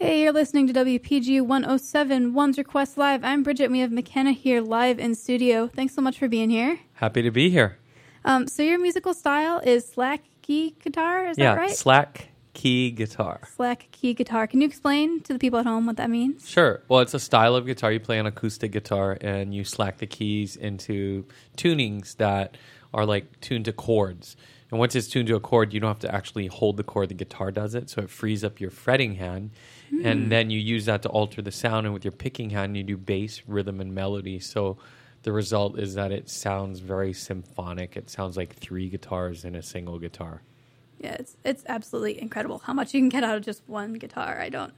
Hey, you're listening to WPGU 107 One's Request Live. I'm Bridget, and we have Makana here live in studio. Thanks so much for being here. Happy to be here. Um, so, your musical style is slack key guitar, is yeah, that right? slack key guitar. slack key guitar. Can you explain to the people at home what that means? Sure. Well, it's a style of guitar you play an acoustic guitar, and you slack the keys into tunings that are like tuned to chords. And once it's tuned to a chord, you don't have to actually hold the chord; the guitar does it, so it frees up your fretting hand, and then you use that to alter the sound. And with your picking hand, you do bass, rhythm, and melody. So the result is that it sounds very symphonic. It sounds like three guitars in a single guitar. Yeah, it's it's absolutely incredible how much you can get out of just one guitar. I don't,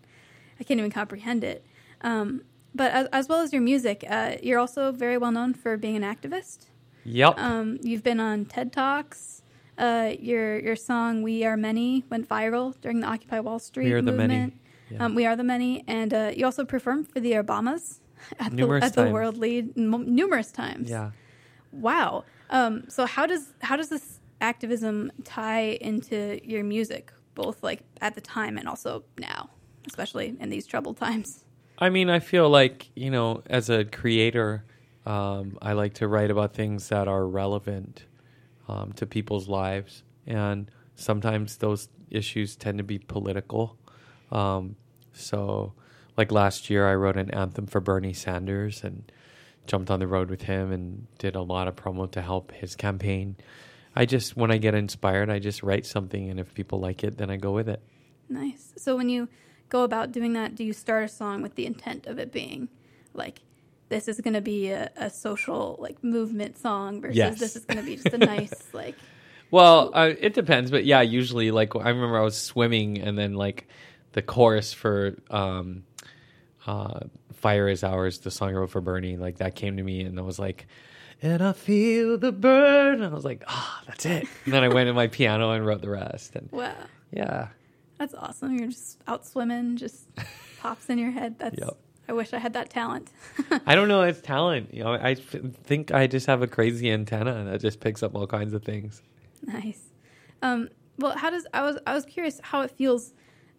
I can't even comprehend it. Um, but as, as well as your music, uh, you're also very well known for being an activist. Yep. Um, you've been on TED Talks. Uh, your your song "We Are Many" went viral during the Occupy Wall Street We Are the Many. movement. Yeah. Um, we are the many, and uh, you also performed for the Obamas at, the, at the. World Lead m- numerous times. yeah. Wow. Um, so how does how does this activism tie into your music, both like at the time and also now, especially in these troubled times? I mean, I feel like, you know, as a creator, um, I like to write about things that are relevant um, to people's lives. And sometimes those issues tend to be political. Um, so, like last year, I wrote an anthem for Bernie Sanders and jumped on the road with him and did a lot of promo to help his campaign. I just, when I get inspired, I just write something. And if people like it, then I go with it. Nice. So when you go about doing that, do you start a song with the intent of it being like this is going to be a, a social like movement song versus Yes. this is going to be just a nice like Well, uh, it depends, but yeah, usually like I remember I was swimming and then like the chorus for um, uh, "Fire Is Ours," the song I wrote for Bernie, like that came to me and I was like, and I feel the burn. And I was like, ah, that's it. And then I went to my piano and wrote the rest. And wow. yeah, That's awesome. You're just out swimming, just pops in your head. That's Yep. I wish I had that talent. I don't know. It's talent. You know, I f- think I just have a crazy antenna that just picks up all kinds of things. Nice. Um, well, how does I was I was curious how it feels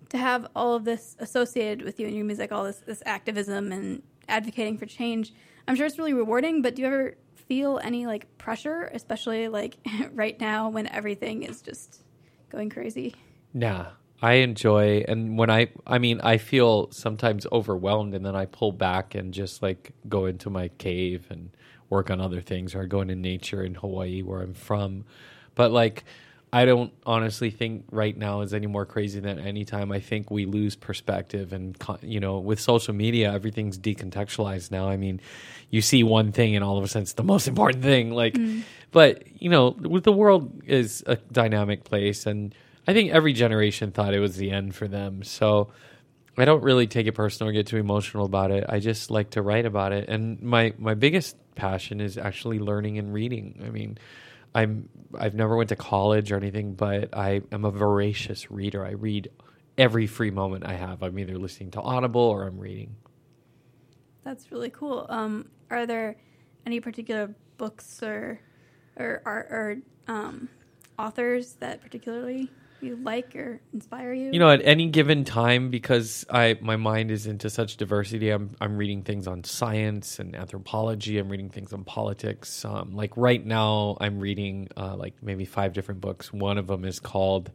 to have all of this associated with you and your music, all this this activism and advocating for change. I'm sure it's really rewarding, but do you ever feel any like pressure, especially like right now when everything is just going crazy? Nah, I enjoy, and when I, I mean, I feel sometimes overwhelmed, and then I pull back and just like go into my cave and work on other things, or I go into nature in Hawaii where I'm from. But like, I don't honestly think right now is any more crazy than any time. I think we lose perspective, and you know, with social media, everything's decontextualized now. I mean, you see one thing, and all of a sudden, it's the most important thing. Like, mm. but you know, the world is a dynamic place, and I think every generation thought it was the end for them. So I don't really take it personal or get too emotional about it. I just like to write about it. And my my biggest passion is actually learning and reading. I mean, I'm I've never went to college or anything, but I am a voracious reader. I read every free moment I have. I'm either listening to Audible or I'm reading. That's really cool. Um, are there any particular books or or art or um, authors that particularly you like or inspire you? You know, at any given time, because I my mind is into such diversity, I'm I'm reading things on science and anthropology. I'm reading things on politics. Um, like right now, I'm reading uh, like maybe five different books. One of them is called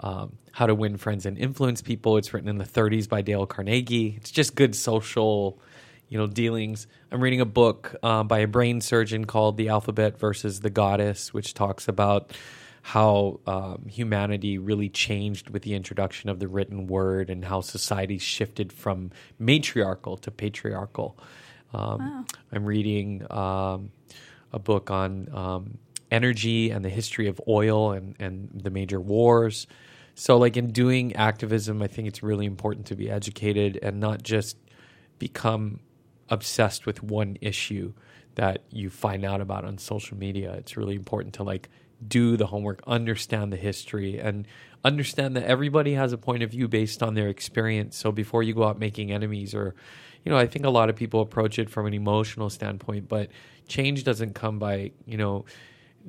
um, "How to Win Friends and Influence People." It's written in the 30s by Dale Carnegie. It's just good social, you know, dealings. I'm reading a book uh, by a brain surgeon called "The Alphabet versus the Goddess," which talks about how um, humanity really changed with the introduction of the written word and how society shifted from matriarchal to patriarchal. Um, Wow. I'm reading um, a book on um, energy and the history of oil and, and the major wars. So, like in doing activism, I think it's really important to be educated and not just become obsessed with one issue that you find out about on social media. It's really important to like do the homework, understand the history, and understand that everybody has a point of view based on their experience. So before you go out making enemies, or, you know, I think a lot of people approach it from an emotional standpoint, but change doesn't come by, you know,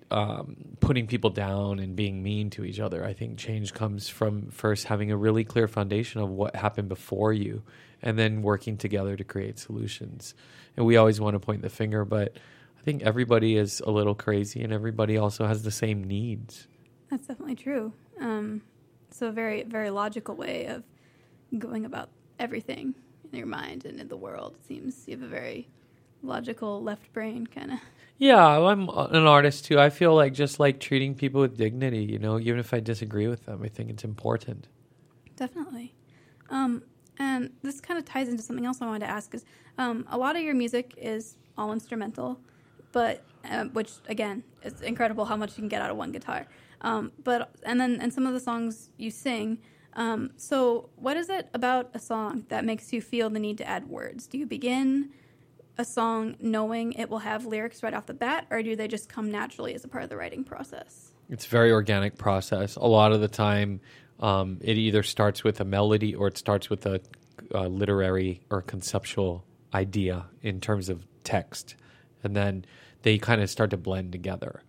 um, putting people down and being mean to each other. I think change comes from first having a really clear foundation of what happened before you, and then working together to create solutions. And we always want to point the finger, but I think everybody is a little crazy, and everybody also has the same needs. That's definitely true. Um, so a very very logical way of going about everything in your mind and in the world. It seems you have a very logical left brain kind of. Yeah, I'm an artist too. I feel like just like treating people with dignity, you know, even if I disagree with them, I think it's important. Definitely. Um, and this kind of ties into something else I wanted to ask is um, a lot of your music is all instrumental, but uh, which again, it's incredible how much you can get out of one guitar. Um, but and then and some of the songs you sing. Um, so what is it about a song that makes you feel the need to add words? Do you begin a song knowing it will have lyrics right off the bat, or do they just come naturally as a part of the writing process? It's a very organic process. A lot of the time, um, it either starts with a melody or it starts with a, a literary or conceptual idea in terms of text, and then they kind of start to blend together.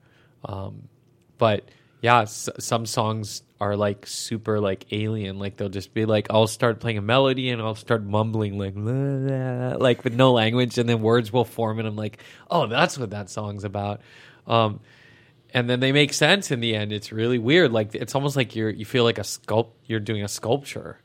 Um, but yeah, s- some songs are like super like alien. Like they'll just be like, I'll start playing a melody and I'll start mumbling like, la, la, like with no language, and then words will form, and I'm like, oh, that's what that song's about. Um, and then they make sense in the end. It's really weird. Like it's almost like you're you feel like a sculpt you're doing a sculpture.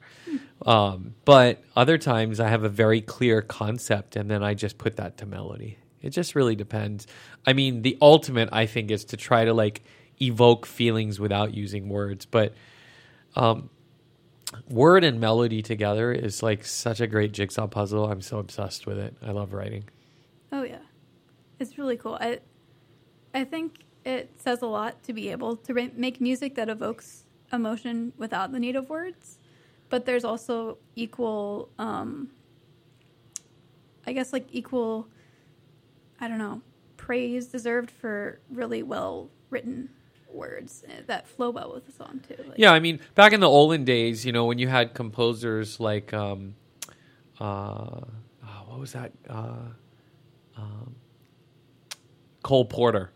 Um, but other times I have a very clear concept and then I just put that to melody. It just really depends. I mean, the ultimate I think is to try to like evoke feelings without using words, but um, word and melody together is like such a great jigsaw puzzle. I'm so obsessed with it. I love writing. Oh yeah, it's really cool. I I think it says a lot to be able to ra- make music that evokes emotion without the need of words. But there's also equal, um, I guess, like equal. I don't know, praise deserved for really well written words eh, that flow well with the song too. Like, Yeah, I mean, back in the olden days, you know, when you had composers like, um, uh, oh, what was that? Uh, um, Cole Porter,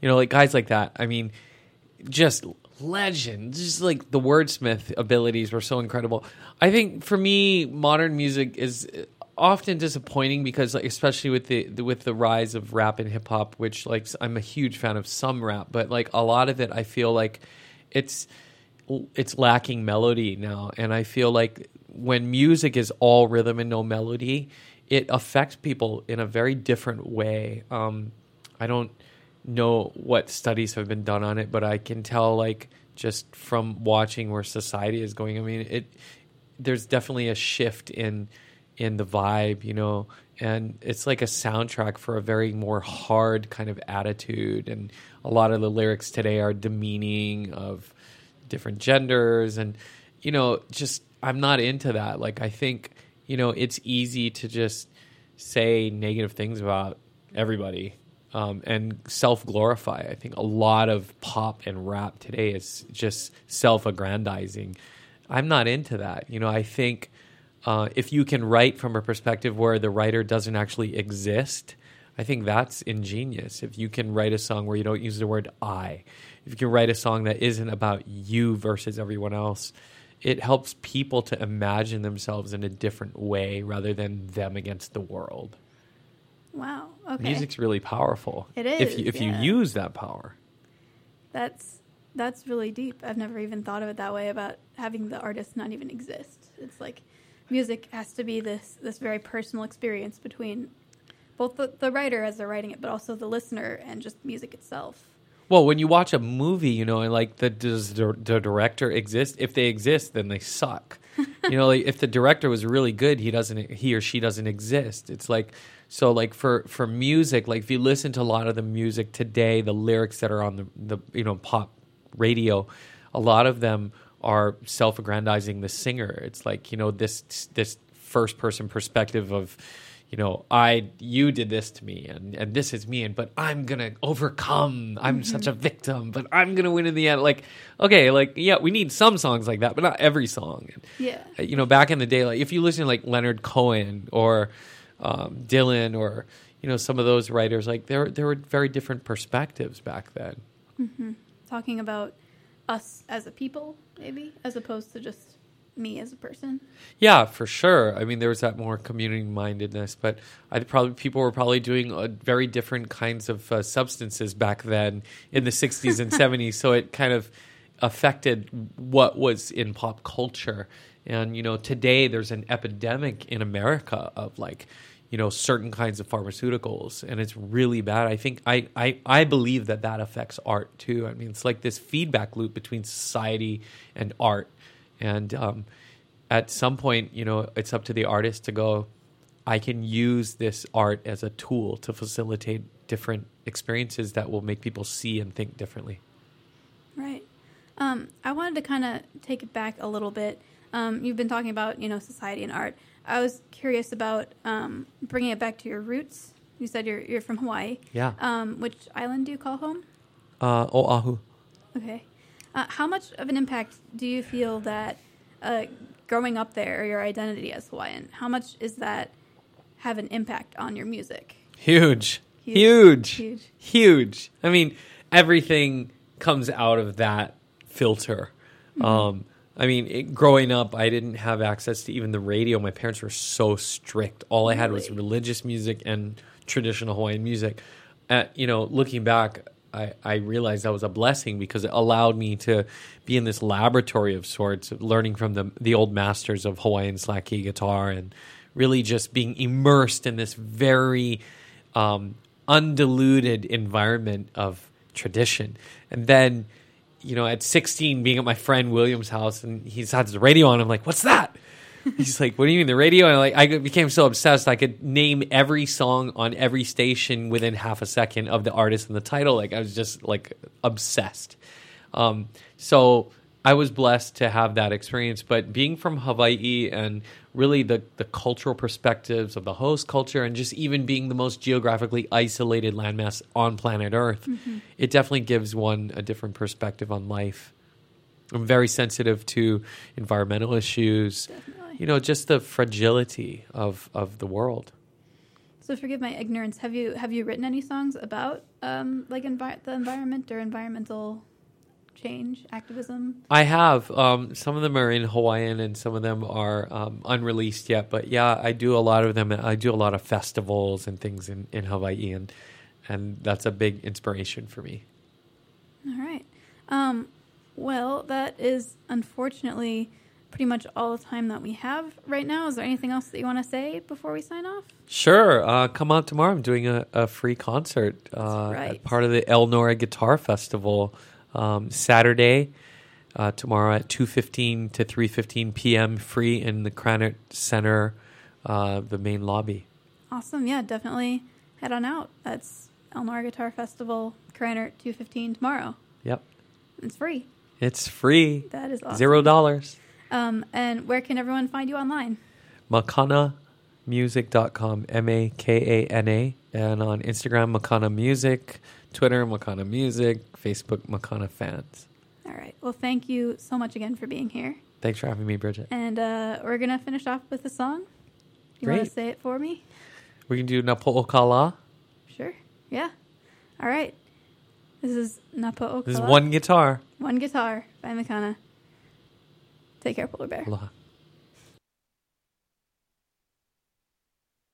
you know, like guys like that. I mean, just legends. Just like the wordsmith abilities were so incredible. I think for me, modern music is often disappointing because, like, especially with the, the with the rise of rap and hip hop, which like I'm a huge fan of some rap, but like a lot of it, I feel like it's it's lacking melody now, and I feel like when music is all rhythm and no melody, it affects people in a very different way. Um, I don't know what studies have been done on it, but I can tell like just from watching where society is going. I mean, it there's definitely a shift in in the vibe, you know, and it's like a soundtrack for a very more hard kind of attitude. And a lot of the lyrics today are demeaning of different genders, and you know, just I'm not into that. Like, I think you know, it's easy to just say negative things about everybody um, and self glorify. I think a lot of pop and rap today is just self aggrandizing. I'm not into that. You know, I think uh, if you can write from a perspective where the writer doesn't actually exist, I think that's ingenious. If you can write a song where you don't use the word I, if you can write a song that isn't about you versus everyone else, it helps people to imagine themselves in a different way rather than them against the world. Wow. Okay. Music's really powerful. It if you, if yeah. you use that power. That's that's really deep. I've never even thought of it that way about having the artist not even exist. It's like music has to be this this very personal experience between both the, the writer as they're writing it, but also the listener and just music itself. Well, when you watch a movie, you know, and like the does the, the director exist? If they exist, then they suck. you know, like if the director was really good, he doesn't he or she doesn't exist. It's like so like for for music, like if you listen to a lot of the music today, the lyrics that are on the the you know pop radio, a lot of them are self-aggrandizing the singer. It's like, you know, this this first person perspective of you know, I you did this to me and, and this is me and but I'm gonna overcome. I'm such a victim, but I'm gonna win in the end. Like, okay, like yeah, we need some songs like that, but not every song. Yeah. You know, back in the day, like if you listen to like Leonard Cohen or um, Dylan or you know some of those writers like there there were very different perspectives back then. Talking about us as a people, maybe, as opposed to just me as a person. Yeah, for sure. I mean, there was that more community mindedness, but I probably people were probably doing uh, very different kinds of uh, substances back then in the '60s and '70s. So it kind of affected what was in pop culture. And you know, today there's an epidemic in America of like, you know, certain kinds of pharmaceuticals, and it's really bad. I think I I, I believe that that affects art too. I mean, it's like this feedback loop between society and art and um, at some point you know it's up to the artist to go i can use this art as a tool to facilitate different experiences that will make people see and think differently Right. Um, I wanted to kind of take it back a little bit. Um, you've been talking about, you know, society and art. I was curious about um, bringing it back to your roots. You said you're you're from Hawaii. yeah Um, which island do you call home? uh, oahu Okay. Uh, how much of an impact do you feel that uh, growing up there, or your identity as Hawaiian, how much is that have an impact on your music? huge Huge. huge Huge. huge i mean everything comes out of that filter um, i mean it, growing up i didn't have access to even the radio. My parents were so strict. All i had was religious music and traditional hawaiian music. Uh, you know looking back I, I realized that was a blessing because it allowed me to be in this laboratory of sorts, learning from the the old masters of Hawaiian slack key guitar, and really just being immersed in this very um, undiluted environment of tradition. And then, you know, at 16, being at my friend William's house, and he has the radio on, I'm like, "What's that?" He's like, "What do you mean the radio?" And like, I became so obsessed, I could name every song on every station within half a second of the artist and the title. Like, I was just like obsessed. Um, so I was blessed to have that experience. But being from Hawaii and really the the cultural perspectives of the host culture, and just even being the most geographically isolated landmass on planet Earth, it definitely gives one a different perspective on life. I'm very sensitive to environmental issues Definitely. you know just the fragility of of the world So forgive my ignorance. Have you have you written any songs about um, like envi- the environment or environmental change activism? i have um, some of them are in hawaiian and some of them are um, unreleased yet but yeah i do a lot of them i do a lot of festivals and things in, in hawaii and and that's a big inspiration for me All right. Um, well, that is unfortunately pretty much all the time that we have right now. Is there anything else that you want to say before we sign off? Sure. Uh, come out tomorrow. I'm doing a, a free concert uh, right. part of the Ellnora Guitar Festival um, Saturday. Uh, tomorrow at 2.15 to 3.15 p.m. free in the Krannert Center, uh, the main lobby. Awesome. Yeah, definitely head on out. That's Ellnora Guitar Festival, Krannert, 215 tomorrow. Yep. It's free. It's free. That is awesome. Zero dollars. Um, and where can everyone find you online? MakanaMusic.com. M-A-K-A-N-A. And on Instagram, Makana Music. Twitter, Makana Music. Facebook, Makana Fans. All right. Well, thank you so much again for being here. Thanks for having me, Bridget. And uh, we're going to finish off with a song. You want to say it for me? We can do Napo'okala. Sure. Yeah. All right. This is Napa This is one guitar. One guitar by Makana. Take care, Polar Bear. Aloha.